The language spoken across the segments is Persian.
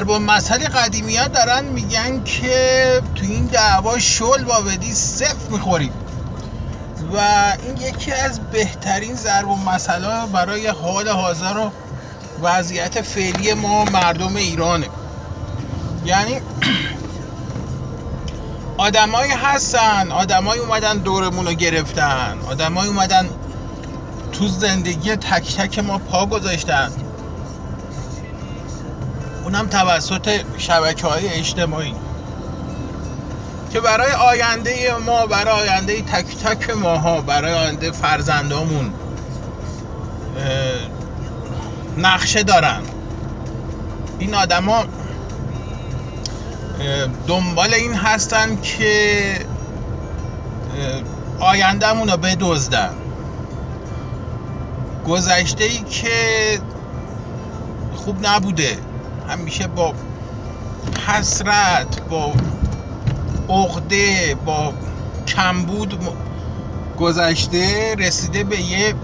ضرب مسئله قدیمی ها دارن میگن که تو این دعوا شل با بدی صفر می‌خوریم. و این یکی از بهترین ضرب و مسئله برای حال حاضر و وضعیت فعلی ما مردم ایرانه. یعنی آدمایی هستن آدمایی اومدن دورمون رو گرفتن آدمایی اومدن تو زندگی تک تک ما پا گذاشتن. اونم توسط شبکه های اجتماعی که برای آینده ما برای آینده تک تک ماها برای آینده فرزندامون نقشه دارن. این آدما دنبال این هستن که آیندهمون رو بدزدن. گذشته ای که خوب نبوده. همیشه با حسرت با عقده با کمبود گذشته رسیده به یه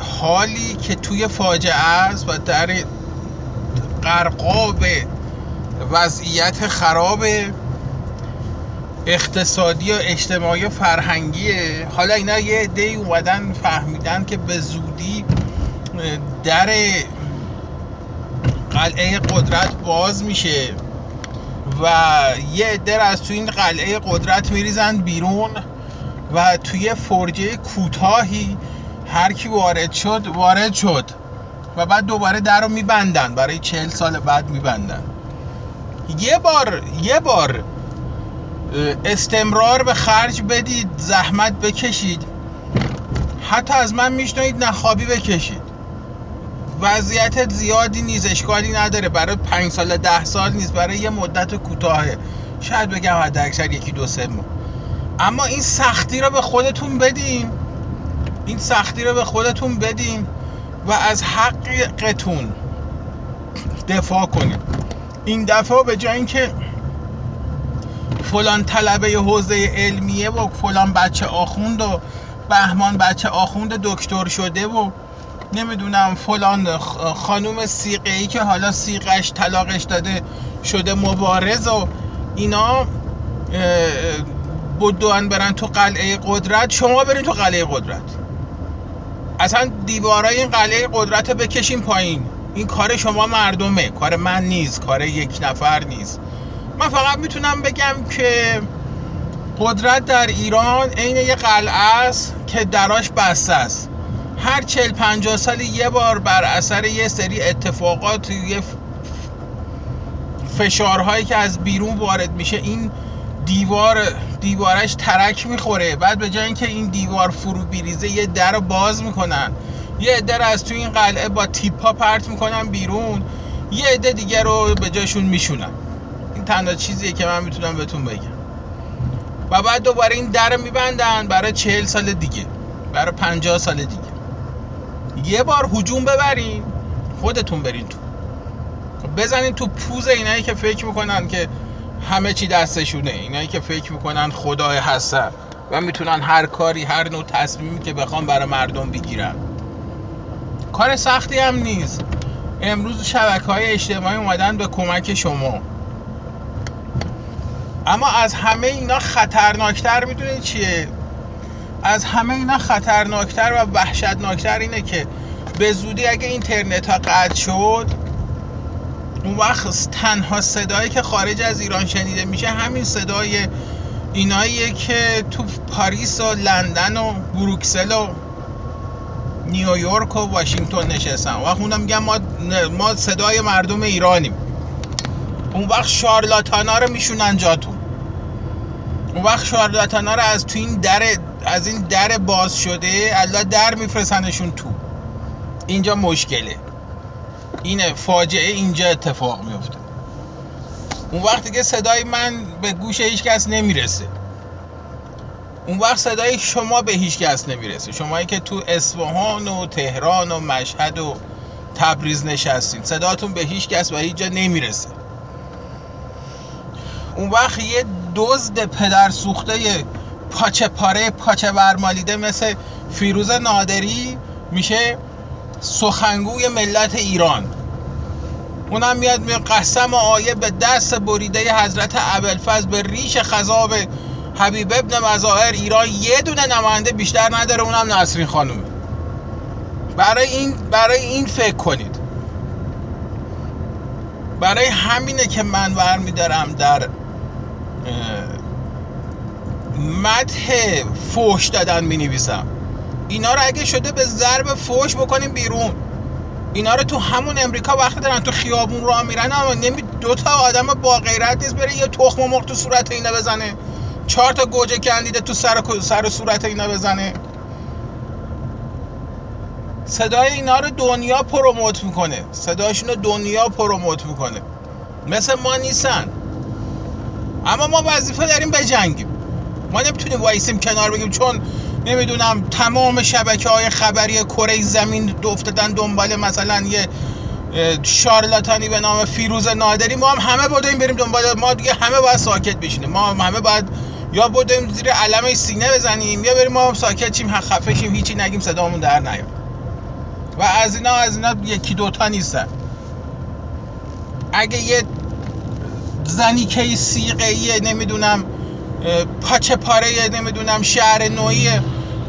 حالی که توی فاجعه است و در قرقاب وضعیت خراب اقتصادی و اجتماعی و فرهنگیه حالا اینا یه عده اومدن فهمیدن که به زودی در قلعه قدرت باز میشه و یه عده از تو این قلعه قدرت میریزن بیرون و توی فرجه کوتاهی هر کی وارد شد وارد شد و بعد دوباره در رو میبندن برای چهل سال بعد میبندن. یه بار یه بار استمرار به خرج بدید زحمت بکشید. حتی از من میشنوید نخوابی بکشید. وضعیت زیادی نیست اشکالی نداره. برای پنج سال ده سال نیست برای یه مدت کوتاهه. شاید بگم حد اکثر یکی دو سه ماه. اما این سختی رو به خودتون بدین. این سختی رو به خودتون بدین و از حقتون دفاع کنید این دفعه به جای اینکه فلان طلبه حوزه علمیه و فلان بچه آخوند و بهمان بچه آخوند دکتر شده و نمی‌دونم فلان خانوم سیقه ای که حالا سیقش طلاقش داده شده مبارز و اینا بدوان برن تو قلعه قدرت. شما برین تو قلعه قدرت. اصلا دیوارای این قلعه قدرت بکشین پایین. این کار شما مردمه. کار من نیست کار یک نفر نیست. من فقط می‌تونم بگم که قدرت در ایران عین یه قلعه است که دراش بسته است. هر چل پنجاه سالی یه بار بر اثر یه سری اتفاقات یه فشارهایی که از بیرون وارد میشه این دیوار دیوارش ترک می‌خوره. بعد به جای اینکه این دیوار فرو بیریزه یه در باز می‌کنن. یه عده از تو این قلعه با تیپا پرت می‌کنن بیرون. یه عده دیگه رو به جاشون میشونن. این تنها چیزیه که من می‌تونم بهتون بگم. و بعد دوباره این در میبندن برای چهل سال دیگه. برای پنجاه سال دیگه. یه بار هجوم ببرین خودتون برین تو. بزنین تو پوز اینایی که فکر می‌کنن که همه چی دستشونه اینایی که فکر می‌کنن خدای هستن و می‌تونن هر کاری هر نوع تصمیمی که بخوان برای مردم بگیرن. کار سختی هم نیست. امروز شبکه های اجتماعی اومدن به کمک شما. اما از همه اینا خطرناکتر می‌دونید چیه؟ از همه اینا خطرناکتر و وحشتناکتر اینه که به زودی اگه اینترنت ها قطع شد اون وقت تنها صدایی که خارج از ایران شنیده میشه همین صدای ایناییه که تو پاریس و لندن و بروکسل و نیویورک و واشنگتن نشستن. و اونم میگن ما ما صدای مردم ایرانیم. اون وقت شارلاتانا رو میشونن جاتون. اون وقت شارلاتانا رو از تو این در از این در باز شده الله در میفرستنشون تو. اینجا مشکله. این فاجعه اینجا اتفاق میفته اون وقتی که صدای من به گوش هیچ کس نمی‌رسه. اون وقت صدای شما به هیچ کس نمی‌رسه. شمایی که تو اصفهان و تهران و مشهد و تبریز نشستین صداتون به هیچ کس و هیچ جا نمی‌رسه. اون وقت یه دزد پدر سوخته پاچه پاره پاچه برمالیده مثل فیروز نادری میشه سخنگوی ملت ایران. اونم میاد می قسم آیه به دست بریده حضرت ابوالفضل به ریش خذاب حبیب ابن مظاهر. ایران یه دونه نماینده بیشتر نداره اونم نسرین خانومه. برای این برای این فکر کنید. برای همینه که من برمیدارم در مدح فوش دادن می نویسم اینا رو اگه شده به ضرب فوش بکنیم بیرون. اینا رو تو همون امریکا وقتی دارن تو خیابون راه میرن اما نمی دو تا آدم با غیرت نیست بره یه تخم مرغ تو صورت اینا بزنه. چهار تا گوجه گندیده تو سر سر صورت اینا بزنه. صدای اینا رو دنیا promote می‌کنه. صداشون رو دنیا promote می‌کنه. مثل ما نیستن. اما ما وظیفه داریم بجنگیم. ما نمی‌تونیم وایسیم کنار بگیم چون نمی‌دونم تمام شبکه های خبری کره زمین افتادن دنبال مثلا یه شارلاتانی به نام فیروز نادری. ما هم همه بودیم بریم دنبال ما دیگه همه باید ساکت بشینیم. ما هم همه باید یا بودیم زیر علم سینه بزنیم یا بریم ما هم ساکت چیم خفه شیم هیچی نگیم صدامون در نیاد. و از اینا از اینا یکی دوتا نیستن. اگه یه زنی که سیقه نمی‌دونم پاچه پاره نمی‌دونم شهر نوعی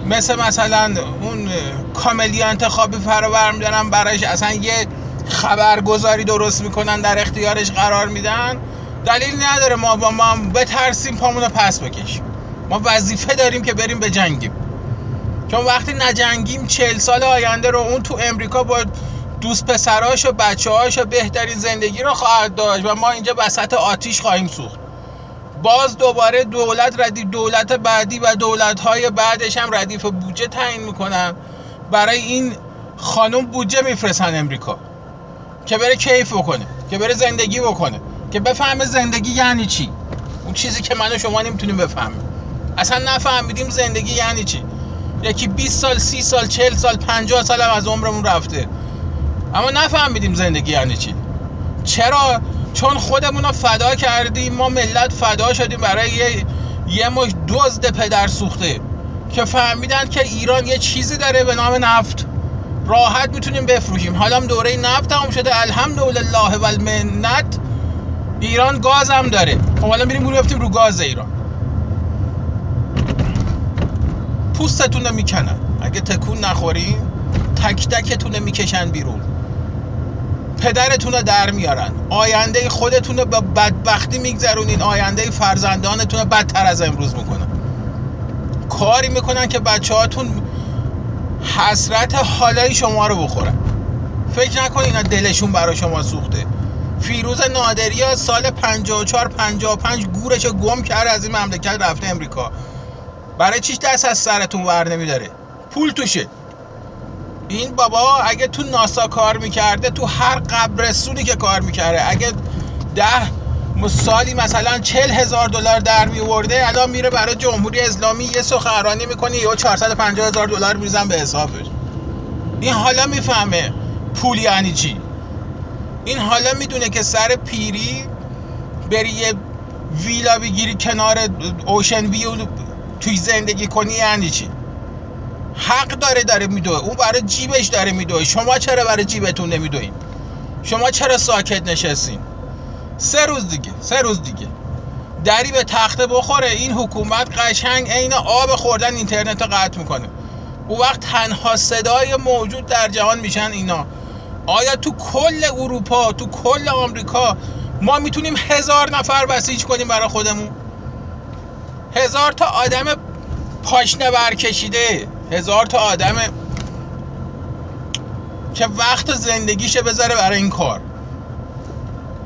مثل مثلا اون کاملی انتخابی فرا میدارن براش اصلا یه خبرگزاری درست می‌کنن در اختیارش قرار میدن. دلیل نداره ما با ما بترسیم پامونو پس بکشیم. ما وظیفه داریم که بریم به جنگیم. چون وقتی نجنگیم چل سال آینده رو اون تو امریکا با دوست پسراش و بچه هاش و بهترین زندگی رو خواهد داشت و ما اینجا وسط آتیش خواهیم سوخت. باز دوباره دولت ردیف دولت بعدی و دولت های بعدش هم ردیف بودجه تعیین می‌کنن. برای این خانم بودجه میفرستن امریکا. که بره کیف بکنه که بره زندگی بکنه. که بفهمه زندگی یعنی چی. اون چیزی که من و شما نمی‌تونیم بفهمیم. اصلا نفهمیدیم زندگی یعنی چی. یکی 20 سال 30 سال 40 سال 50 سال هم از عمرمون رفته. اما نفهمیدیم زندگی یعنی چی. چرا چون خودمون رو فدا کردیم ما ملت فدا شدیم برای یه یه مش دزد پدر سوخته که فهمیدن که ایران یه چیزی داره به نام نفت. راحت می‌تونیم بفروشیم. حالا دوره نفت تموم شده. الحمدلله و المنت ایران گاز هم داره. خب حالا میریم رو رو گاز ایران. پوستتون رو می‌کنن. اگه تکون نخورین تک تکتون می‌کشن بیرون. پدرتون رو در میارن. آینده خودتون رو به بدبختی میگذرونین. آینده فرزندانتون رو بدتر از امروز می‌کنن. کاری می‌کنن که بچه هاتون حسرت حالای شما رو بخورن. فکر نکنین اینا دلشون برای شما سوخته. فیروز نادری ها سال 54 55 گورش گم کرد از این مملکت رفته امریکا. برای چیش دست از سرتون ور نمیداره؟ پول توشه. این بابا اگه تو ناسا کار می‌کرده تو هر قبرستونی که کار می‌کرده اگه ده سالی مثلا چل هزار دلار در میورده الان میره برای جمهوری اسلامی یه سخنرانی می‌کنه یا 450 هزار دلار میزن به حسابش. این حالا می‌فهمه پول یعنی چی. این حالا می‌دونه که سر پیری بری یه ویلا بگیری کنار اوشن ویو توی زندگی کنی یعنی چی. حق داره داره میدوه. اون برای جیبش داره میدوه. شما چرا برای جیبتون نمیدوین؟ شما چرا ساکت نشستین؟ سه روز دیگه سه روز دیگه. دری به تخته بخوره. این حکومت قشنگ عین آب خوردن اینترنت رو قطع می‌کنه. او وقت تنها صدای موجود در جهان میشن اینا. آیا تو کل اروپا تو کل آمریکا ما می‌تونیم هزار نفر بسیج کنیم برای خودمون؟ هزار تا آدم پاشنه برکشیده. هزار تا آدم که وقت زندگیشه بذاره برای این کار.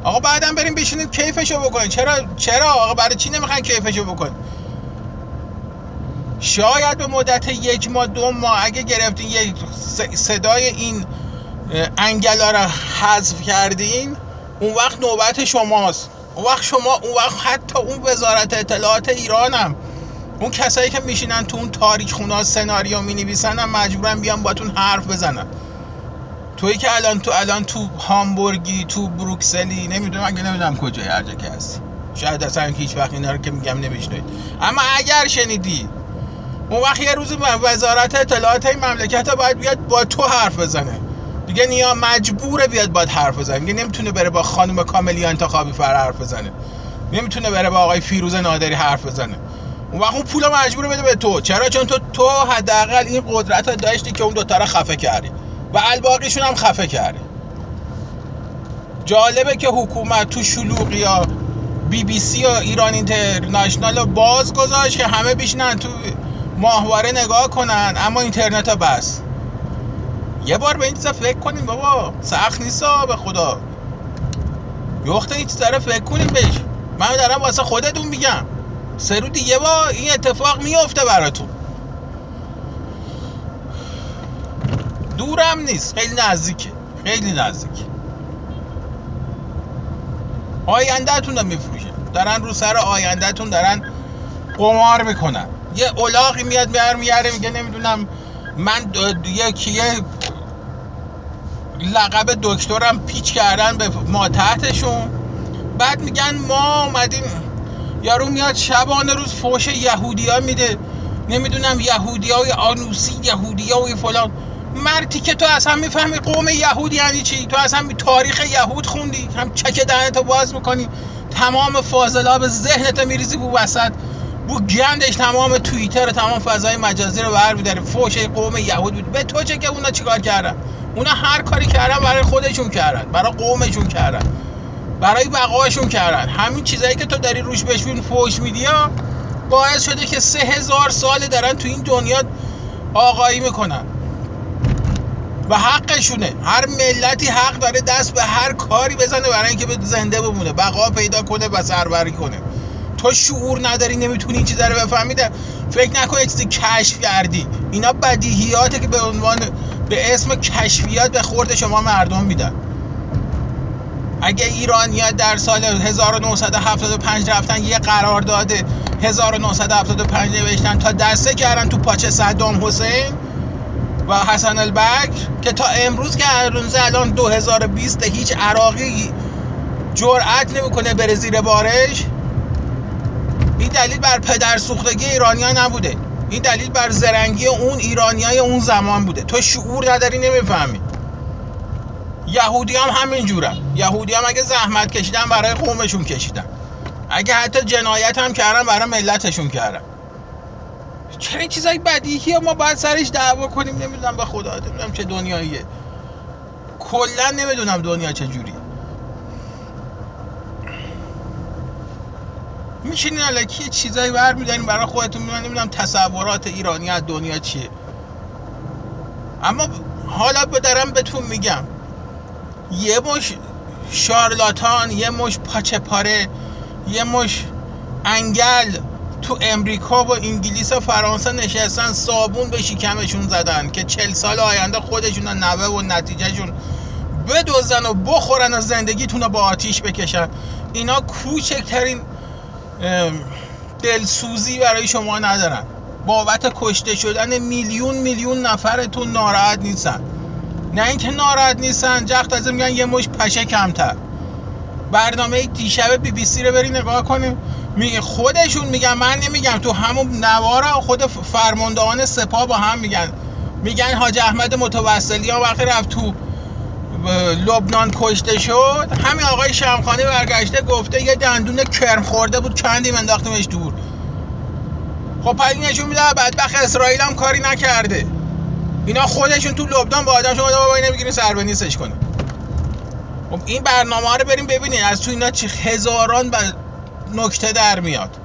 آقا بعدم بریم بشینید کیفشو بکنید چرا چرا؟ آقا برای چی نمی‌خواین کیفشو بکنید شاید به مدت یک ماه دو ماه اگه گرفتین یک صدای این انگلا رو حذف کردین اون وقت نوبت شماست. اون وقت شما اون وقت حتی اون وزارت اطلاعات ایرانم. اون کسایی که میشینن تو اون تاریخ خونا سناریو می نویسن هم مجبورن بیان باتون حرف بزنن. تویی که الان تو الان تو هامبورگی تو بروکسلی نمی‌دونم اگه نمی‌دونم کجای هر جا که هستی. شاید اصلا هیچ وقت اینا رو که میگم نمیشنید اما اگر شنیدی اون وقت یه روزی وزارت اطلاعات این مملکت باید بیاد با تو حرف بزنه. دیگه نیا مجبوره بیاد باید حرف بزنه. دیگه نمی‌تونه بره با خانم کاملیا انتخابی فر حرف بزنه. نمی‌تونه بره با آقای فیروز نادری حرف بزنه. اون وقت اون پول مجبور بده به تو. چرا؟ چون تو تو حداقل این قدرت رو داشتی که اون دوتا رو خفه کردی. و الباقیشون هم خفه کردی. جالبه که حکومت تو شلوغی یا بی بی سی و ایران اینترنشنال رو باز گذاشت که همه بیشنن تو ماهواره نگاه کنن اما اینترنت ها بس. یه بار به این چیزا فکر کنیم بابا. سخت نیست به خدا. یخت این چیزا فکر کنیم بهش. من دارم واسه خودتون میگم. سه رو دیگه با این اتفاق میفته براتون. دورم نیست. خیلی نزدیکه. خیلی نزدیک آیندهتون رو میفروشن. دارن رو سر آیندهتون دارن قمار می‌کنن. یه اولاغی میاد میار میاره میگه نمی‌دونم من یکی یه لقب دکترم پیچ کردن به ما تحتشون. بعد میگن ما اومدیم یارو میاد شبانه روز فوش یهودی ها میده. نمی‌دونم یهودی های آنوسی یهودی های فلان. مرتی که تو اصلا می‌فهمی قوم یهود یعنی چی؟ تو اصلا تاریخ یهود خوندی؟ هم چک دهنتو باز می‌کنی. تمام فاضلاب ذهنتو میریزی بو وسط. بو گندش تمام توییتر تمام فضای مجازی رو بر میداره فوش قوم یهود بود. به تو چه که اونا چیکار کردن؟ اونا هر کاری کردن برای خودشون کردن. برای قومشون کردن. برای بقاشون کردن. همین چیزایی که تو داری روش بهشون فوش میدی باعث شده که سه هزار سال دارن تو این دنیا آقایی می‌کنن. و حقشونه. هر ملتی حق داره دست به هر کاری بزنه برای اینکه به زنده بمونه. بقا پیدا کنه و سربری کنه. تو شعور نداری نمی‌تونی این چیزا رو بفهمیده. فکر نکن چیزی کشف کردی. اینا بدیهیاته که به عنوان به اسم کشفیات به خورد شما مردم میدن. اگه ایرانیا در سال 1975 رفتن یه قرار داده 1975 نوشتن. تا دسته کردن تو پاچه صدام حسین و حسن البکر که تا امروز که الان 2020 هیچ عراقی جرأت نمی‌کنه بره زیر بارش. این دلیل بر پدر سوختگی ایرانیا نبوده. این دلیل بر زرنگی اون ایرانیای اون زمان بوده. تو شعور نداری؟ نمی‌فهمی. یهودی هم همین جورن. یهودی هم اگه زحمت کشیدن برای قومشون کشیدن؟ اگه حتی جنایت هم کردن برای ملتشون کردن. این چیزای بدیهی ما باید سرش دعوا کنیم. نمی‌دونم به خدا نمی‌دونم چه دنیاییه. کلا نمی‌دونم دنیا چه جوریه. میشینین الکی چیزایی برمیدارین برای خودتون؟ من نمی‌دونم تصورات ایرانی از دنیا چیه. اما حالا بدارم بهتون میگم. یه مش شارلاتان یه مش پاچه پاره یه مش انگل تو امریکا و انگلیس و فرانسه نشستن صابون به شکمشون زدن که چل سال آینده خودشون و نوه و نتیجهشون بدوزن و بخورن و زندگیتون رو با آتیش بکشن. اینا کوچکترین دلسوزی برای شما ندارن. بابت کشته شدن میلیون میلیون نفرتون ناراحت نیستن. نه اینکه ناراحت نیستن جخت از میگن یه مش پشه کمتر. برنامه دیشب بی بی سی رو بری نگاه کنیم می خودشون میگن من نمیگم تو همون نوارا خود فرماندهان سپاه با هم میگن. میگن حاج احمد متوسلی ها وقتی رفت تو لبنان کشته شد همین آقای شمخانی برگشته گفته یه دندون کرم خورده بود کندیم انداختیمش دور. خب پس نشون میده بدبخت اسرائیل هم کاری نکرده. اینا خودشون تو لبنان با آدم شما بابا نمی‌گیرین سر به نیستش کنه. خب این برنامه رو بریم ببینید از تو اینا چه هزاران نکته در میاد.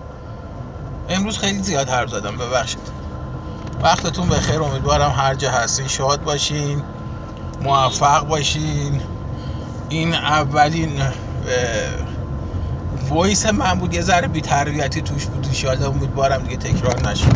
امروز خیلی زیاد حرف زدم ببخشید. وقتتون بخیر امیدوارم هر جا هستین. شاد باشین موفق باشین. این اولین voice من بود یه ذره بی تربیتی توش بود ان امیدوارم دیگه تکرار نشه.